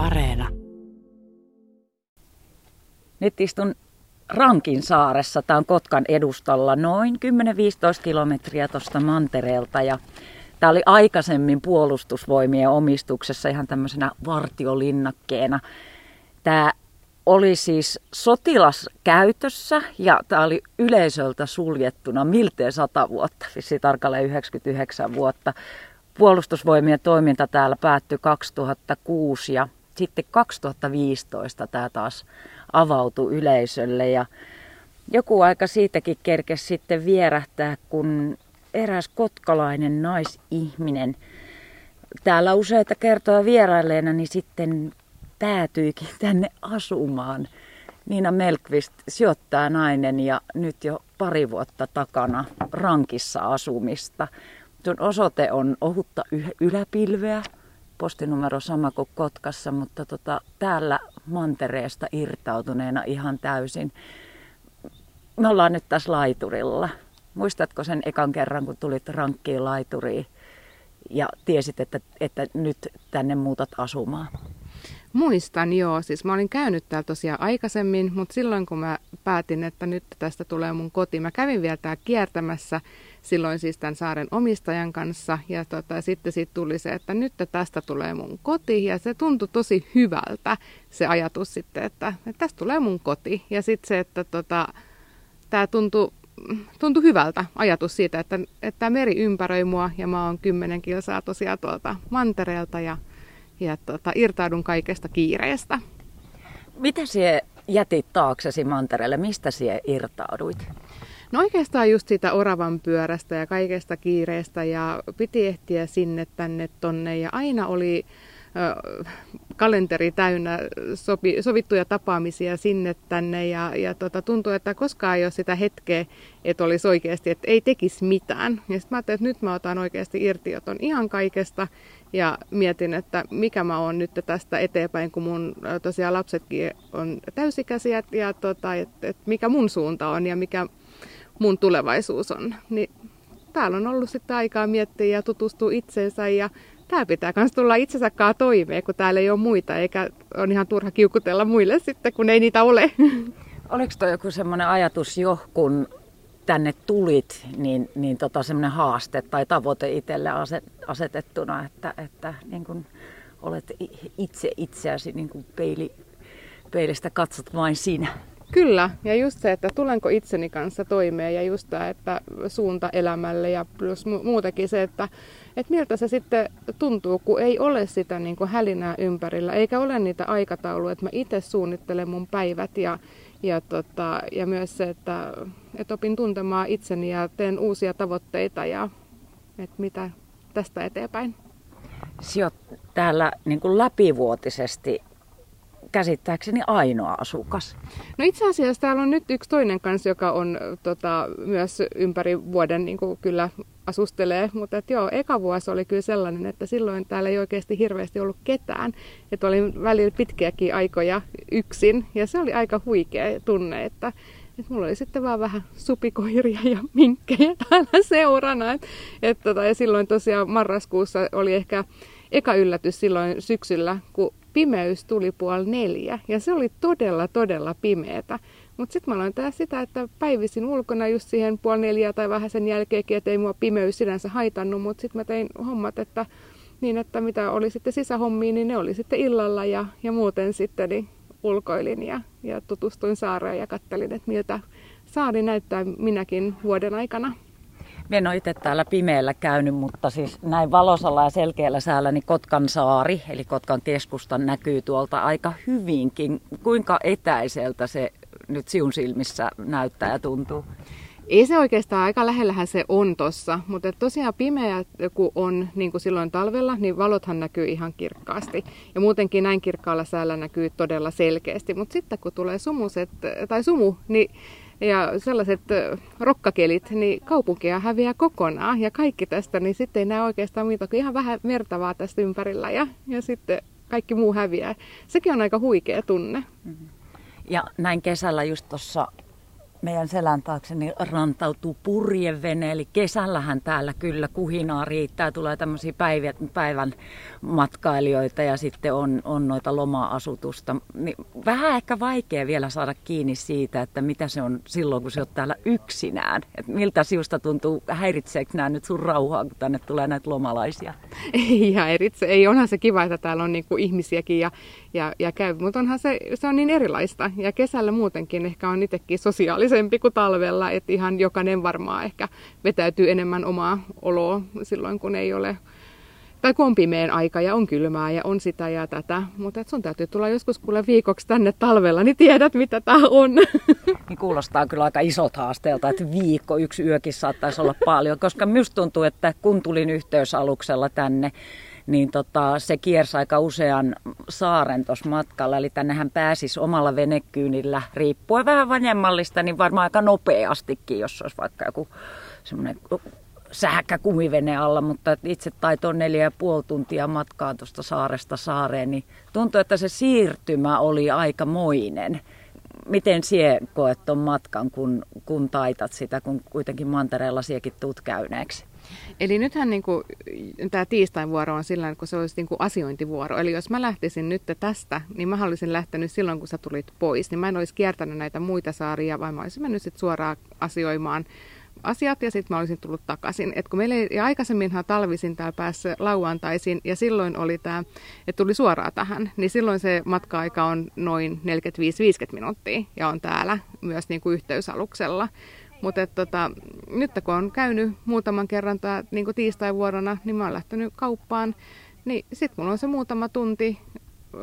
Areena. Nyt istun Rankin saaressa. Tämä on Kotkan edustalla noin 10-15 kilometriä tuosta mantereelta. Ja tämä oli aikaisemmin puolustusvoimien omistuksessa ihan tämmöisenä vartiolinnakkeena. Tämä oli siis sotilaskäytössä ja tämä oli yleisöltä suljettuna miltei 100 vuotta, siis tarkalleen 99 vuotta. Puolustusvoimien toiminta täällä päättyi 2006 ja sitten 2015 tämä taas avautui yleisölle ja joku aika siitäkin kerkesi sitten vierähtää, kun eräs kotkalainen naisihminen täällä useita kertoja vierailleena, niin sitten päätyikin tänne asumaan. Niina Melkvist, sijoittaa nainen ja nyt jo pari vuotta takana rankissa asumista. Tuon osoite on ohutta yläpilveä, postinumero sama kuin Kotkassa, mutta tota, täällä mantereesta irtautuneena ihan täysin. Me ollaan nyt tässä laiturilla. Muistatko sen ekan kerran, kun tulit rankkiin laituriin ja tiesit, että, että nyt tänne muutat asumaan? Muistan joo, siis mä olin käynyt täällä tosiaan aikaisemmin, mutta silloin kun mä päätin, että nyt tästä tulee mun koti, mä kävin vielä täällä kiertämässä silloin siis tämän saaren omistajan kanssa ja tota, sitten siitä tuli se, että nyt tästä tulee mun koti ja se tuntui tosi hyvältä se ajatus sitten, että, että tästä tulee mun koti ja sitten se, että tota, tämä tuntui tuntui hyvältä ajatus siitä, että, että meri ympäröi mua ja mä oon kymmenen kilsaa tosiaan tuolta mantereelta ja ja tota, irtaudun kaikesta kiireestä. Mitä sie jätit taaksesi mantereelle? Mistä sie irtauduit? No oikeastaan just siitä oravan pyörästä ja kaikesta kiireestä ja piti ehtiä sinne tänne tonne. Ja aina oli kalenteri täynnä sopi, sovittuja tapaamisia sinne tänne. Ja, ja tota, tuntuu, että koskaan ei ole sitä hetkeä, että olisi oikeasti, että ei tekisi mitään. Ja sitten mä ajattelin, että nyt mä otan oikeasti irtioton ihan kaikesta. Ja mietin, että mikä mä oon nyt tästä eteenpäin, kun mun tosiaan lapsetkin on täysikäisiä. Ja tota, että et mikä mun suunta on ja mikä mun tulevaisuus on. Niin täällä on ollut sitten aikaa miettiä ja tutustua itseensä ja tämä pitää myös tulla itsensä toimeen, kun täällä ei ole muita, eikä on ihan turha kiukutella muille sitten, kun ei niitä ole. Oliko tuo joku semmoinen ajatus jo, kun tänne tulit, niin, niin tota semmoinen haaste tai tavoite itselle asetettuna, että, että niin kun olet itse itseäsi niin kun peili, peilistä katsot vain sinä? Kyllä, ja just se, että tulenko itseni kanssa toimeen ja just tämä, että suunta elämälle ja plus muutenkin se, että, että miltä se sitten tuntuu, kun ei ole sitä niin kuin hälinää ympärillä, eikä ole niitä aikatauluja, että mä itse suunnittelen mun päivät ja, ja, tota, ja myös se, että, että opin tuntemaan itseni ja teen uusia tavoitteita ja että mitä tästä eteenpäin. Sinä täällä niin kuin läpivuotisesti käsittääkseni ainoa asukas. No itse asiassa täällä on nyt yksi toinen kanssa, joka on tota, myös ympäri vuoden niin kuin kyllä asustelee, mutta et joo, eka vuosi oli kyllä sellainen, että silloin täällä ei oikeasti hirveästi ollut ketään, että oli välillä pitkiäkin aikoja yksin ja se oli aika huikea tunne, että et mulla oli sitten vaan vähän supikoiria ja minkkejä täällä seurana. Et, et tota, ja silloin tosiaan marraskuussa oli ehkä eka yllätys silloin syksyllä, kun pimeys tuli puoli neljä ja se oli todella, todella pimeätä. Mutta sitten mä aloin tehdä sitä, että päivisin ulkona just siihen puoli neljä tai vähän sen jälkeenkin, että ei mua pimeys sinänsä haitannut, mutta sitten mä tein hommat, että niin, että mitä oli sitten sisähommiin, niin ne oli sitten illalla ja, ja muuten sitten niin ulkoilin ja, ja tutustuin saareen ja kattelin, että miltä saari näyttää minäkin vuoden aikana. Minä en ole itse täällä pimeällä käynyt, mutta siis näin valosalla ja selkeällä säällä niin Kotkan saari, eli Kotkan keskusta näkyy tuolta aika hyvinkin. Kuinka etäiseltä se nyt siun silmissä näyttää ja tuntuu? Ei se oikeastaan, aika lähellähän se on tossa, mutta tosiaan pimeä kun on niin kuin silloin talvella, niin valothan näkyy ihan kirkkaasti. Ja muutenkin näin kirkkaalla säällä näkyy todella selkeästi, mutta sitten kun tulee sumuset, tai sumu, niin ja sellaiset rokkakelit, niin kaupunkia häviää kokonaan ja kaikki tästä, niin sitten ei näe oikeastaan muuta kuin ihan vähän mertavaa tästä ympärillä ja, ja sitten kaikki muu häviää. Sekin on aika huikea tunne. Ja näin kesällä just tuossa meidän selän taakse niin rantautuu purjevene, eli kesällähän täällä kyllä kuhinaa riittää, tulee tämmöisiä päivän, päivän matkailijoita ja sitten on, on noita loma-asutusta. Niin vähän ehkä vaikea vielä saada kiinni siitä, että mitä se on silloin, kun se on täällä yksinään. Et miltä siusta tuntuu, häiritseekö nämä nyt sun rauhaa, kun tänne tulee näitä lomalaisia? Ei häiritse, ei onhan se kiva, että täällä on niinku ihmisiäkin ja, ja, ja käy, mutta onhan se, se on niin erilaista ja kesällä muutenkin ehkä on itsekin sosiaalista turvallisempi kuin talvella, että ihan jokainen varmaan ehkä vetäytyy enemmän omaa oloa silloin, kun ei ole tai kun on aika ja on kylmää ja on sitä ja tätä. Mutta sun täytyy tulla joskus kuule viikoksi tänne talvella, niin tiedät mitä tämä on. Niin kuulostaa kyllä aika isot haasteelta, että viikko, yksi yökin saattaisi olla paljon, koska minusta tuntuu, että kun tulin yhteysaluksella tänne, niin tota, se kiersi aika usean saaren tuossa matkalla. Eli tännehän pääsisi omalla venekyynillä, riippuen vähän vanhemmallista, niin varmaan aika nopeastikin, jos olisi vaikka joku semmoinen sähäkkä kumivene alla, mutta itse taito neljä ja puoli tuntia matkaa tuosta saaresta saareen, niin tuntuu, että se siirtymä oli aika moinen. Miten sie koet tuon matkan, kun, kun taitat sitä, kun kuitenkin mantereella siekin tuut käyneeksi? Eli nythän niin kuin, tämä tiistain vuoro on sillä kun se olisi niin kuin asiointivuoro. Eli jos mä lähtisin nyt tästä, niin mä olisin lähtenyt silloin, kun sä tulit pois. Niin mä en olisi kiertänyt näitä muita saaria, vaan mä olisin mennyt sit suoraan asioimaan asiat ja sitten mä olisin tullut takaisin. Et kun meillä ei, ja aikaisemminhan talvisin täällä päässä lauantaisin ja silloin oli tämä, että tuli suoraan tähän, niin silloin se matka-aika on noin 45-50 minuuttia ja on täällä myös niin kuin yhteysaluksella. Mutta tota, nyt kun on käynyt muutaman kerran tää, niin tiistai-vuorona, niin mä oon lähtenyt kauppaan. Niin sit mulla on se muutama tunti,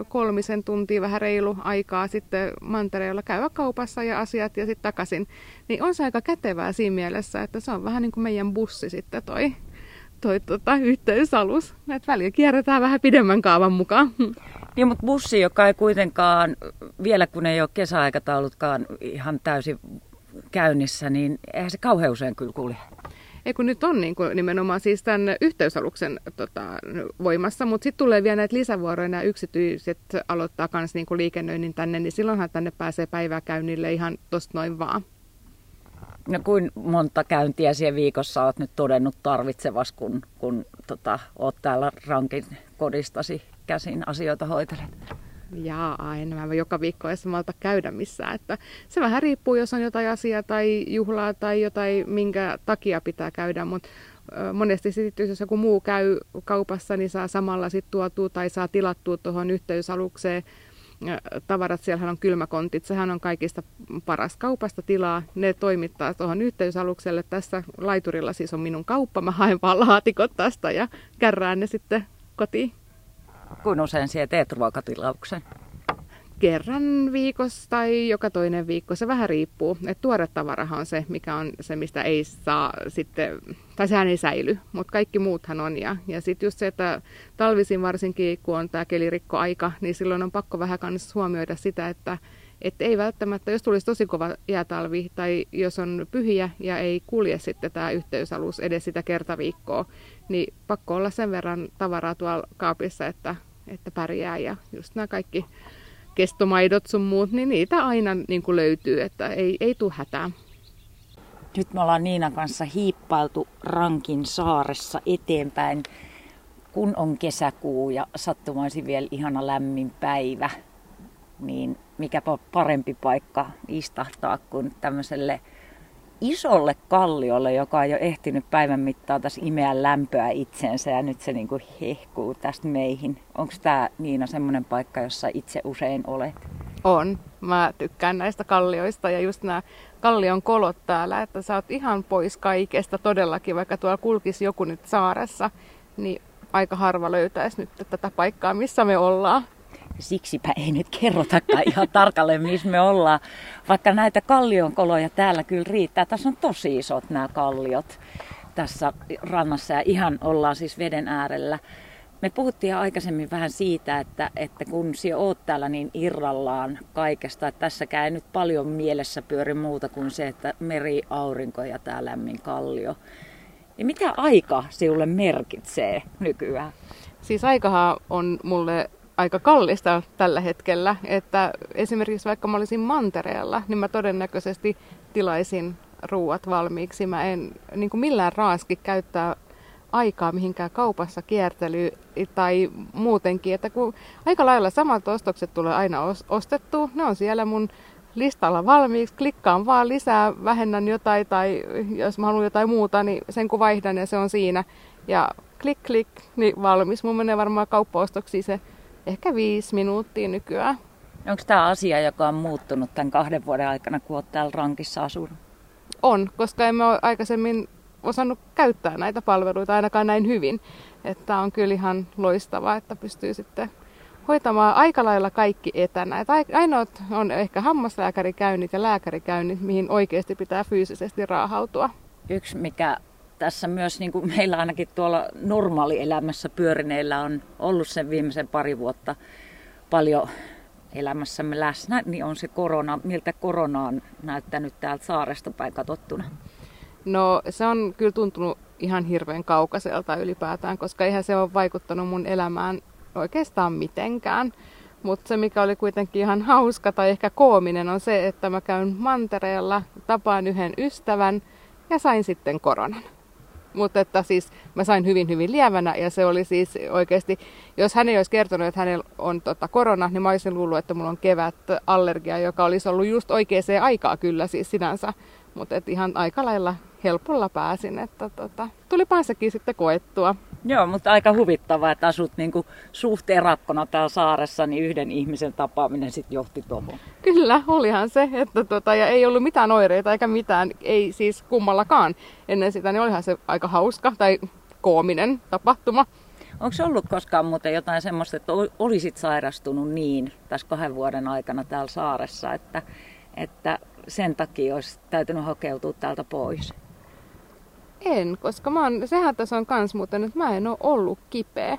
kolmisen tuntia, vähän reilu aikaa sitten mantereella käydä kaupassa ja asiat ja sitten takaisin. Niin on se aika kätevää siinä mielessä, että se on vähän niin kuin meidän bussi sitten toi, toi tota, yhteysalus. Että välillä kierretään vähän pidemmän kaavan mukaan. Niin, mutta bussi, joka ei kuitenkaan, vielä kun ei ole kesäaikataulutkaan ihan täysin käynnissä, niin eihän se kauhean usein kyllä kulje. Ei kun nyt on niin kuin nimenomaan siis tämän yhteysaluksen tota, voimassa, mutta sitten tulee vielä näitä lisävuoroja, nämä yksityiset aloittaa myös niin kuin liikennöinnin tänne, niin silloinhan tänne pääsee päiväkäynnille ihan tosta noin vaan. No kuin monta käyntiä siellä viikossa olet nyt todennut tarvitsevas, kun, kun tota, olet täällä rankin kodistasi käsin asioita hoitelet? Jaa, aina mä joka viikko edes malta käydä missään. Että se vähän riippuu, jos on jotain asiaa tai juhlaa tai jotain, minkä takia pitää käydä, mutta monesti sitten, jos joku muu käy kaupassa, niin saa samalla sitten tuotua tai saa tilattua tuohon yhteysalukseen tavarat, siellähän on kylmäkontit, sehän on kaikista paras kaupasta tilaa. Ne toimittaa tuohon yhteysalukselle. Tässä laiturilla siis on minun kauppa, mä haen vaan laatikot tästä ja kärrään ne sitten kotiin. Kuinka usein siellä teet ruokatilauksen? Kerran viikossa tai joka toinen viikko, se vähän riippuu. Et tuore tavarahan on se, mikä on se, mistä ei saa sitten, tai sehän ei säily, mutta kaikki muuthan on. Ja, ja sitten just se, että talvisin varsinkin, kun on tämä kelirikkoaika, niin silloin on pakko vähän kanssa huomioida sitä, että että ei välttämättä, jos tulisi tosi kova jäätalvi tai jos on pyhiä ja ei kulje sitten tämä yhteysalus edes sitä kertaviikkoa, niin pakko olla sen verran tavaraa tuolla kaapissa, että, että pärjää. Ja just nämä kaikki kestomaidot sun muut, niin niitä aina niin kuin löytyy, että ei, ei tule hätää. Nyt me ollaan Niinan kanssa hiippailtu Rankin saaressa eteenpäin, kun on kesäkuu ja sattumaisin vielä ihana lämmin päivä, niin mikä parempi paikka istahtaa kuin tämmöiselle isolle kalliolle, joka on jo ehtinyt päivän mittaan tässä imeä lämpöä itsensä ja nyt se niin kuin hehkuu tästä meihin. Onko tämä Niina semmoinen paikka, jossa itse usein olet? On. Mä tykkään näistä kallioista ja just nämä kallion kolot täällä, että sä oot ihan pois kaikesta todellakin, vaikka tuolla kulkisi joku nyt saaressa, niin aika harva löytäisi nyt tätä paikkaa, missä me ollaan siksipä ei nyt kerrotakaan ihan tarkalleen, missä me ollaan. Vaikka näitä kallionkoloja täällä kyllä riittää. Tässä on tosi isot nämä kalliot tässä rannassa ja ihan ollaan siis veden äärellä. Me puhuttiin aikaisemmin vähän siitä, että, että kun sinä oot täällä niin irrallaan kaikesta, että tässäkään ei nyt paljon mielessä pyöri muuta kuin se, että meri, aurinko ja tämä lämmin kallio. Ja mitä aika sinulle merkitsee nykyään? Siis aikahan on mulle aika kallista tällä hetkellä, että esimerkiksi vaikka mä olisin mantereella, niin mä todennäköisesti tilaisin ruuat valmiiksi. Mä en niin kuin millään raaski käyttää aikaa mihinkään kaupassa kiertelyyn tai muutenkin. Että kun aika lailla samat ostokset tulee aina ostettua, ne on siellä mun listalla valmiiksi, klikkaan vaan lisää, vähennän jotain tai jos mä haluan jotain muuta, niin sen kun vaihdan ja se on siinä. Ja klik klik, niin valmis. Mun menee varmaan kauppaostoksiin se ehkä viisi minuuttia nykyään. Onko tämä asia, joka on muuttunut tämän kahden vuoden aikana, kun olet täällä rankissa asunut? On, koska emme ole aikaisemmin osannut käyttää näitä palveluita ainakaan näin hyvin. Että on kyllä ihan loistavaa, että pystyy sitten hoitamaan aika lailla kaikki etänä. Että ainoat on ehkä hammaslääkärikäynnit ja lääkärikäynnit, mihin oikeasti pitää fyysisesti raahautua. Yksi, mikä tässä myös niin kuin meillä ainakin tuolla normaalielämässä pyörineillä on ollut sen viimeisen pari vuotta paljon elämässämme läsnä, niin on se korona. Miltä korona on näyttänyt täältä saaresta päin katsottuna? No se on kyllä tuntunut ihan hirveän kaukaiselta ylipäätään, koska eihän se ole vaikuttanut mun elämään oikeastaan mitenkään. Mutta se, mikä oli kuitenkin ihan hauska tai ehkä koominen, on se, että mä käyn mantereella, tapaan yhden ystävän ja sain sitten koronan. Mutta että siis mä sain hyvin hyvin lievänä ja se oli siis oikeasti, jos hän ei olisi kertonut, että hänellä on tota korona, niin mä olisin luullut, että mulla on kevät allergia, joka olisi ollut just oikeaan aikaa kyllä siis sinänsä. Mutta ihan aika lailla helpolla pääsin, että tota, tuli päässäkin sitten koettua. Joo, mutta aika huvittavaa, että asut niinku suht erakkona täällä saaressa, niin yhden ihmisen tapaaminen sitten johti tuohon. Kyllä, olihan se, että tota, ja ei ollut mitään oireita eikä mitään, ei siis kummallakaan ennen sitä, niin olihan se aika hauska tai koominen tapahtuma. Onko se ollut koskaan muuten jotain semmoista, että olisit sairastunut niin tässä kahden vuoden aikana täällä saaressa, että, että sen takia olisi täytynyt hakeutua täältä pois? En, koska mä oon, sehän tässä on kans muuten, että mä en ole ollut kipeä.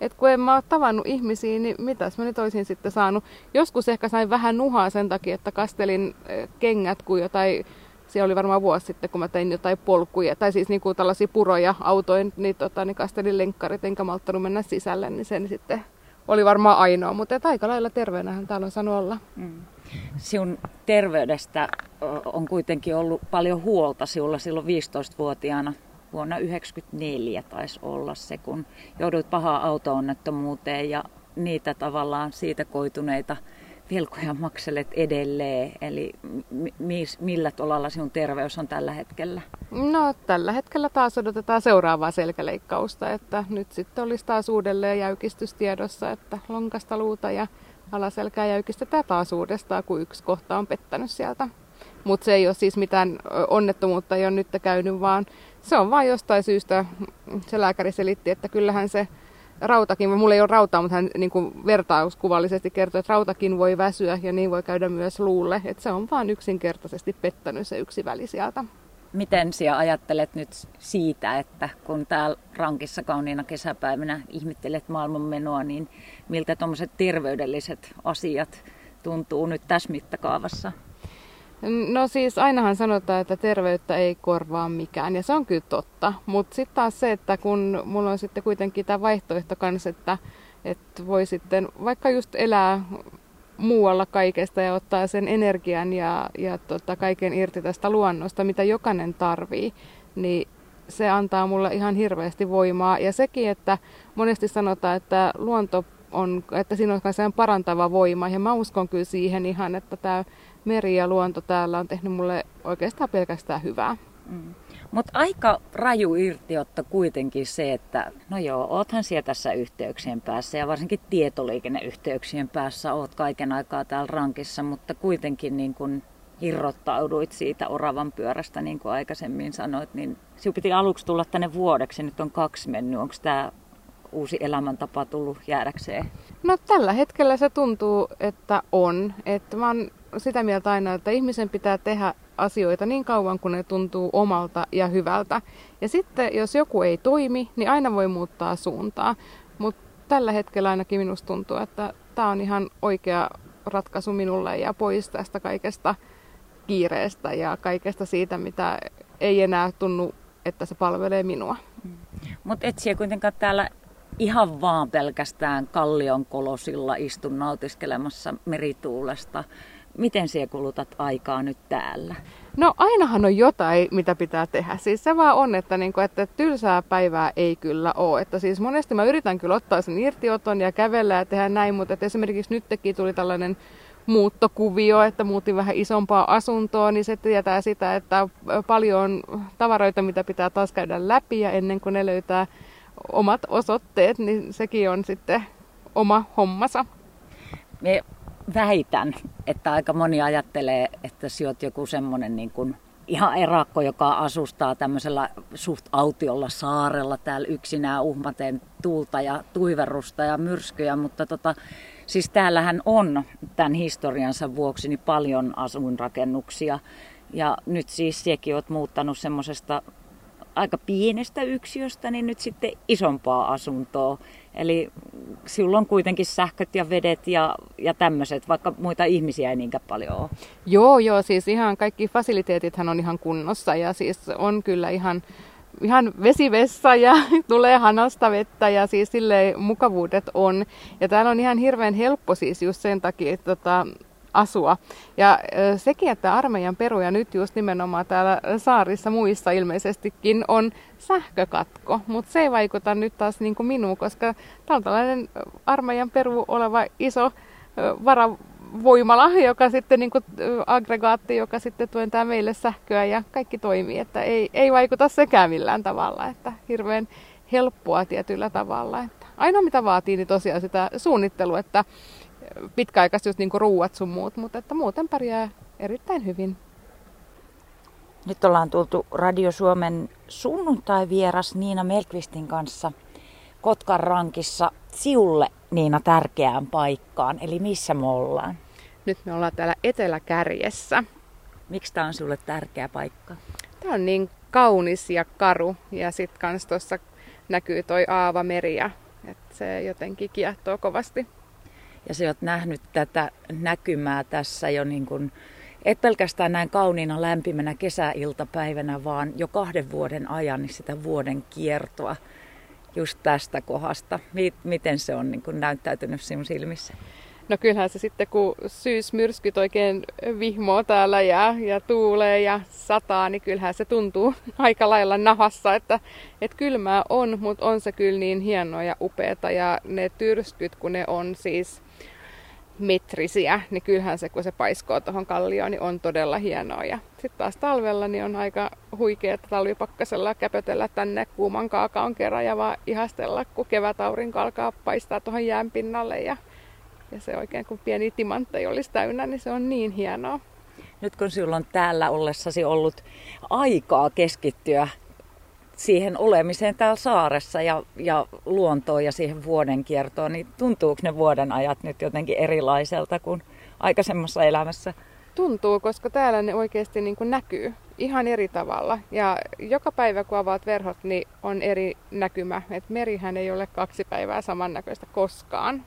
Et kun en mä ole tavannut ihmisiä, niin mitäs mä nyt olisin sitten saanut. Joskus ehkä sain vähän nuhaa sen takia, että kastelin eh, kengät, kun jotain, siellä oli varmaan vuosi sitten, kun mä tein jotain polkuja, tai siis niin kuin tällaisia puroja autoin, niin, tota, niin kastelin lenkkarit, enkä malttanut mennä sisälle, niin sen sitten oli varmaan ainoa. Mutta aika lailla terveenähän täällä on saanut olla. Mm sinun terveydestä on kuitenkin ollut paljon huolta sinulla silloin 15-vuotiaana. Vuonna 1994 taisi olla se, kun jouduit pahaan auto-onnettomuuteen ja niitä tavallaan siitä koituneita velkoja makselet edelleen. Eli mi- millä tolalla sinun terveys on tällä hetkellä? No tällä hetkellä taas odotetaan seuraavaa selkäleikkausta, että nyt sitten olisi taas uudelleen jäykistystiedossa, että lonkasta luuta ja alaselkää jäykistetään taas uudestaan, kun yksi kohta on pettänyt sieltä. Mutta se ei ole siis mitään onnettomuutta, ei ole nyt käynyt, vaan se on vain jostain syystä, se lääkäri selitti, että kyllähän se rautakin, mulla ei ole rautaa, mutta hän niin kuin vertauskuvallisesti kertoi, että rautakin voi väsyä ja niin voi käydä myös luulle. Että se on vain yksinkertaisesti pettänyt se yksi väli sieltä. Miten sinä ajattelet nyt siitä, että kun täällä rankissa kauniina kesäpäivänä ihmettelet maailmanmenoa, niin miltä tuommoiset terveydelliset asiat tuntuu nyt tässä mittakaavassa? No siis ainahan sanotaan, että terveyttä ei korvaa mikään ja se on kyllä totta. Mutta sitten taas se, että kun mulla on sitten kuitenkin tämä vaihtoehto kanssa, että, että voi sitten vaikka just elää muualla kaikesta ja ottaa sen energian ja, ja tota, kaiken irti tästä luonnosta, mitä jokainen tarvii, niin se antaa mulle ihan hirveästi voimaa. Ja sekin, että monesti sanotaan, että luonto on, että siinä on myös parantava voima. Ja mä uskon kyllä siihen ihan, että tämä meri ja luonto täällä on tehnyt mulle oikeastaan pelkästään hyvää. Mm. Mutta aika raju irtiotto kuitenkin se, että no joo, oothan siellä tässä yhteyksien päässä ja varsinkin tietoliikenneyhteyksien päässä oot kaiken aikaa täällä rankissa, mutta kuitenkin niin kun irrottauduit siitä oravan pyörästä, niin kuin aikaisemmin sanoit, niin sinun piti aluksi tulla tänne vuodeksi, nyt on kaksi mennyt. Onko tämä uusi elämäntapa tullut jäädäkseen? No tällä hetkellä se tuntuu, että on. Että mä oon sitä mieltä aina, että ihmisen pitää tehdä asioita niin kauan, kun ne tuntuu omalta ja hyvältä. Ja sitten, jos joku ei toimi, niin aina voi muuttaa suuntaa. Mutta tällä hetkellä ainakin minusta tuntuu, että tämä on ihan oikea ratkaisu minulle ja pois tästä kaikesta kiireestä ja kaikesta siitä, mitä ei enää tunnu, että se palvelee minua. Mutta et siellä kuitenkaan täällä ihan vaan pelkästään kallion kolosilla istun nautiskelemassa merituulesta miten siellä kulutat aikaa nyt täällä? No ainahan on jotain, mitä pitää tehdä. Siis se vaan on, että, niin kuin, että tylsää päivää ei kyllä ole. Että siis monesti mä yritän kyllä ottaa sen irtioton ja kävellä ja tehdä näin, mutta että esimerkiksi nyt teki tuli tällainen muuttokuvio, että muutin vähän isompaa asuntoa, niin se tietää sitä, että paljon on tavaroita, mitä pitää taas käydä läpi ja ennen kuin ne löytää omat osoitteet, niin sekin on sitten oma hommansa. Me väitän, että aika moni ajattelee, että sä oot joku semmoinen niin kuin ihan erakko, joka asustaa tämmöisellä suht autiolla saarella täällä yksinään uhmaten tuulta ja tuiverrusta ja myrskyjä, mutta tota, siis täällähän on tämän historiansa vuoksi niin paljon asuinrakennuksia ja nyt siis sekin oot muuttanut semmoisesta aika pienestä yksiöstä, niin nyt sitten isompaa asuntoa. Eli silloin kuitenkin sähköt ja vedet ja, ja tämmöiset, vaikka muita ihmisiä ei niinkään paljon ole. Joo, joo, siis ihan kaikki fasiliteetithan on ihan kunnossa ja siis on kyllä ihan, ihan vesivessa ja tulee hanasta vettä ja siis silleen mukavuudet on. Ja täällä on ihan hirveän helppo siis just sen takia, että tota, asua. Ja sekin, että armeijan peruja nyt just nimenomaan täällä saarissa muissa ilmeisestikin on sähkökatko, mutta se ei vaikuta nyt taas niin kuin minuun, koska tämä tällainen armeijan peru oleva iso varavoimala, joka sitten niin kuin aggregaatti, joka sitten tuentaa meille sähköä ja kaikki toimii, että ei, ei vaikuta sekään millään tavalla, että hirveän helppoa tietyllä tavalla. Että ainoa mitä vaatii, niin tosiaan sitä suunnittelua, että pitkäaikaiset just niin ruuat sun muut, mutta että muuten pärjää erittäin hyvin. Nyt ollaan tultu Radio Suomen sunnuntai-vieras Niina Melkvistin kanssa Kotkan rankissa siulle Niina tärkeään paikkaan. Eli missä me ollaan? Nyt me ollaan täällä Eteläkärjessä. Miksi tämä on sulle tärkeä paikka? Tämä on niin kaunis ja karu ja sitten kans tuossa näkyy toi Aava meri ja se jotenkin kiehtoo kovasti. Ja sä oot nähnyt tätä näkymää tässä jo niin kuin, et pelkästään näin kauniina lämpimänä kesäiltapäivänä, vaan jo kahden vuoden ajan niin sitä vuoden kiertoa just tästä kohdasta. Miten se on niin kuin näyttäytynyt sinun silmissä? No kyllähän se sitten, kun syysmyrskyt oikein vihmoo täällä ja, ja tuulee ja sataa, niin kyllähän se tuntuu aika lailla nahassa, että, että kylmää on, mutta on se kyllä niin hienoa ja upeata. Ja ne tyrskyt, kun ne on siis metrisiä, niin kyllähän se, kun se paiskoo tuohon kallioon, niin on todella hienoa. Ja sitten taas talvella niin on aika huikea, että talvipakkasella käpötellä tänne kuuman kaakaon kerran ja vaan ihastella, kun kevätaurinko alkaa paistaa tuohon jään pinnalle ja, ja se oikein kun pieni timantteja olisi täynnä, niin se on niin hienoa. Nyt kun sinulla on täällä ollessasi ollut aikaa keskittyä siihen olemiseen täällä saaressa ja, ja luontoon ja siihen vuoden kiertoon, niin tuntuuko ne vuoden ajat nyt jotenkin erilaiselta kuin aikaisemmassa elämässä? Tuntuu, koska täällä ne oikeasti niin kuin näkyy ihan eri tavalla. Ja joka päivä kun avaat verhot, niin on eri näkymä. Et merihän ei ole kaksi päivää samannäköistä koskaan.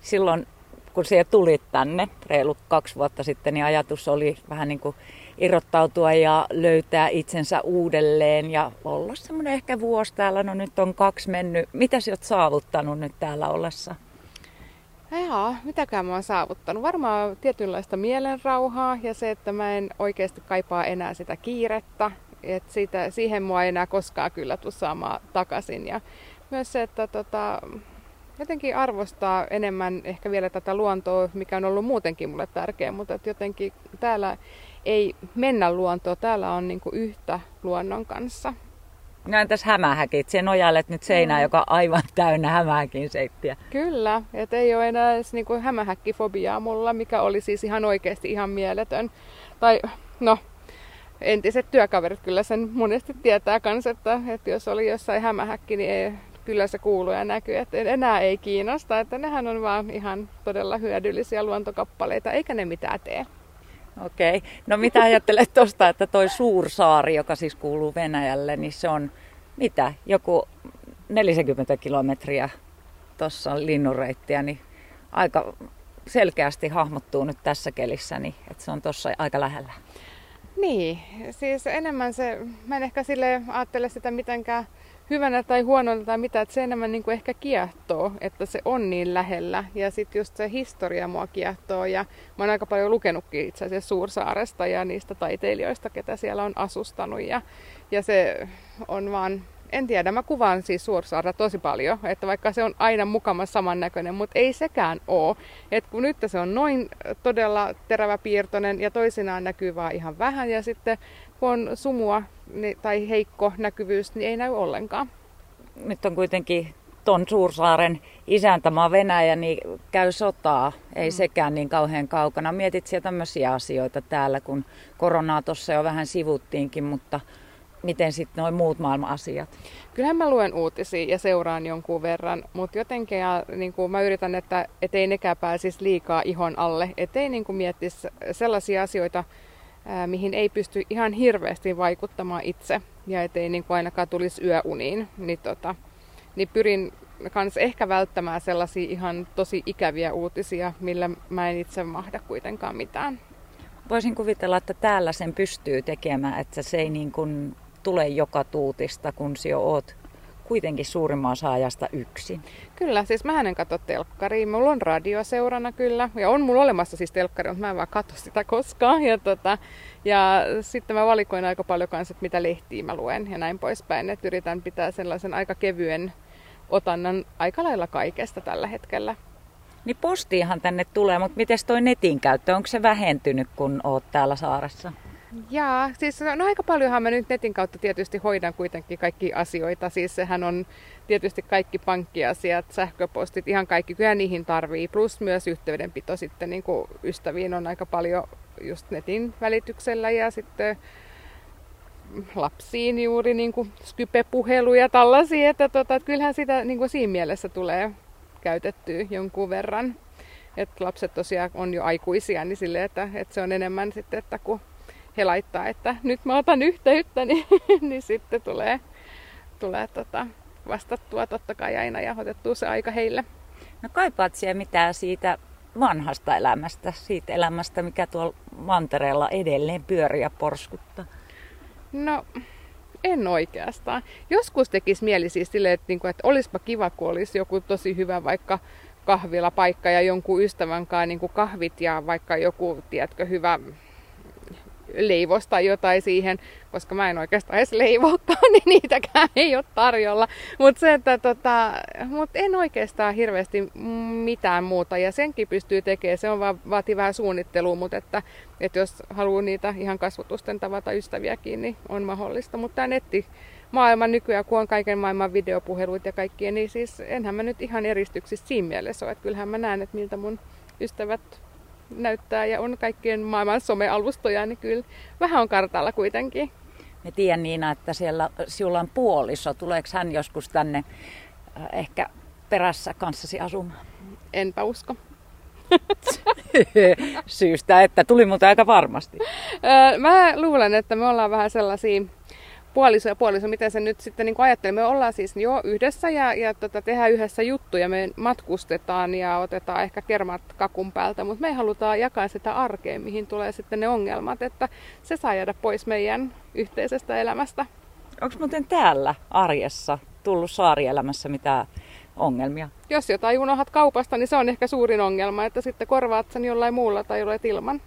Silloin kun siellä tulit tänne reilu kaksi vuotta sitten, niin ajatus oli vähän niin kuin irrottautua ja löytää itsensä uudelleen ja olla semmoinen ehkä vuosi täällä. No nyt on kaksi mennyt. Mitä sä oot saavuttanut nyt täällä ollessa? Joo, mitäkään mä oon saavuttanut? Varmaan tietynlaista mielenrauhaa ja se, että mä en oikeasti kaipaa enää sitä kiirettä. Et siitä, siihen mua ei enää koskaan kyllä tule saamaan takaisin. Ja myös se, että tota, jotenkin arvostaa enemmän ehkä vielä tätä luontoa, mikä on ollut muutenkin mulle tärkeä, mutta jotenkin täällä ei mennä luontoon. Täällä on niin kuin yhtä luonnon kanssa. No entäs hämähäkit? Sen nojailet nyt seinään, mm. joka on aivan täynnä hämähäkin seittiä. Kyllä, että ei ole enää edes niin kuin hämähäkkifobiaa mulla, mikä oli siis ihan oikeasti ihan mieletön. Tai no, entiset työkaverit kyllä sen monesti tietää kans, että, että jos oli jossain hämähäkki, niin ei, kyllä se kuuluu ja näkyy, että enää ei kiinnosta, että nehän on vaan ihan todella hyödyllisiä luontokappaleita, eikä ne mitään tee. Okei. Okay. No mitä ajattelet tuosta, että toi Suursaari, joka siis kuuluu Venäjälle, niin se on mitä? Joku 40 kilometriä tuossa linnunreittiä, niin aika selkeästi hahmottuu nyt tässä kelissä, niin että se on tuossa aika lähellä. Niin, siis enemmän se, mä en ehkä sille ajattele sitä mitenkään hyvänä tai huonona tai mitä, että se enemmän niin kuin ehkä kiehtoo, että se on niin lähellä. Ja sitten just se historia mua kiehtoo. Ja mä oon aika paljon lukenutkin itse asiassa Suursaaresta ja niistä taiteilijoista, ketä siellä on asustanut. Ja, ja se on vaan en tiedä, mä kuvaan siis Suursaarta tosi paljon, että vaikka se on aina mukamassa samannäköinen, mutta ei sekään ole. Et kun nyt se on noin todella teräväpiirtoinen ja toisinaan näkyy vaan ihan vähän ja sitten kun on sumua niin, tai heikko näkyvyys, niin ei näy ollenkaan. Nyt on kuitenkin ton Suursaaren isäntämaa Venäjä, niin käy sotaa. Ei mm. sekään niin kauhean kaukana. Mietit siellä tämmöisiä asioita täällä, kun koronaa tuossa jo vähän sivuttiinkin, mutta miten sitten noin muut maailman asiat? Kyllähän mä luen uutisia ja seuraan jonkun verran, mutta jotenkin ja, niin kuin mä yritän, että ei nekään pääsisi liikaa ihon alle, ettei niin kuin miettisi sellaisia asioita, ää, mihin ei pysty ihan hirveästi vaikuttamaan itse ja ettei niin kuin ainakaan tulisi yöuniin, niin, tota, niin pyrin kans ehkä välttämään sellaisia ihan tosi ikäviä uutisia, millä mä en itse mahda kuitenkaan mitään. Voisin kuvitella, että täällä sen pystyy tekemään, että se ei niin kuin tule joka tuutista, kun sinä oot kuitenkin suurimman saajasta yksin. Kyllä, siis mä en katso telkkaria. Mulla on radio seurana kyllä. Ja on mulla olemassa siis telkkari, mutta mä en vaan katso sitä koskaan. Ja, tota, ja sitten mä valikoin aika paljon kanssa, että mitä lehtiä mä luen ja näin poispäin. Että yritän pitää sellaisen aika kevyen otannan aika lailla kaikesta tällä hetkellä. Niin postiinhan tänne tulee, mutta miten toi netin käyttö, onko se vähentynyt, kun oot täällä saaressa? Jaa, siis no aika paljonhan mä nyt netin kautta tietysti hoidan kuitenkin kaikki asioita. Siis sehän on tietysti kaikki pankkiasiat, sähköpostit, ihan kaikki, kyllä niihin tarvii. Plus myös yhteydenpito sitten niin kuin ystäviin on aika paljon just netin välityksellä ja sitten lapsiin juuri niin kuin Skype-puheluja tällaisia, että, tota, että kyllähän sitä niin kuin siinä mielessä tulee käytettyä jonkun verran. että lapset tosiaan on jo aikuisia, niin sille, että, että se on enemmän sitten, että kun he laittaa, että nyt mä otan yhteyttä, niin, niin sitten tulee, tulee tota, vastattua totta kai aina ja otettua se aika heille. No kaipaat siellä mitään siitä vanhasta elämästä, siitä elämästä, mikä tuolla mantereella edelleen pyörii ja porskuttaa? No, en oikeastaan. Joskus tekisi mieli siis silleen, että, niinku, että olisipa kiva, kun olisi joku tosi hyvä vaikka kahvilapaikka ja jonkun ystävän kanssa niin kahvit ja vaikka joku, tiedätkö, hyvä leivosta jotain siihen, koska mä en oikeastaan edes leivokaan, niin niitäkään ei ole tarjolla. Mutta se, että tota, mut en oikeastaan hirveästi mitään muuta ja senkin pystyy tekemään. Se on vaan vaatii vähän suunnittelua, mutta että, että jos haluaa niitä ihan kasvotusten tavata ystäviäkin, niin on mahdollista. Mutta tämä netti maailma nykyään, kun on kaiken maailman videopuheluita ja kaikkia, niin siis enhän mä nyt ihan eristyksissä siinä mielessä ole. Että kyllähän mä näen, että miltä mun ystävät näyttää ja on kaikkien maailman somealustoja, niin kyllä vähän on kartalla kuitenkin. Me tiedän Niina, että siellä sinulla on puoliso. Tuleeko hän joskus tänne äh, ehkä perässä kanssasi asumaan? Enpä usko. Syystä, että tuli mutta aika varmasti. Mä luulen, että me ollaan vähän sellaisia puoliso ja puoliso, miten se nyt sitten niin ajattelee. Me ollaan siis jo yhdessä ja, ja tota, tehdään yhdessä juttuja. Me matkustetaan ja otetaan ehkä kermat kakun päältä, mutta me halutaan jakaa sitä arkea, mihin tulee sitten ne ongelmat, että se saa jäädä pois meidän yhteisestä elämästä. Onko muuten täällä arjessa tullut saarielämässä mitään ongelmia? Jos jotain unohat kaupasta, niin se on ehkä suurin ongelma, että sitten korvaat sen jollain muulla tai jollain ilman.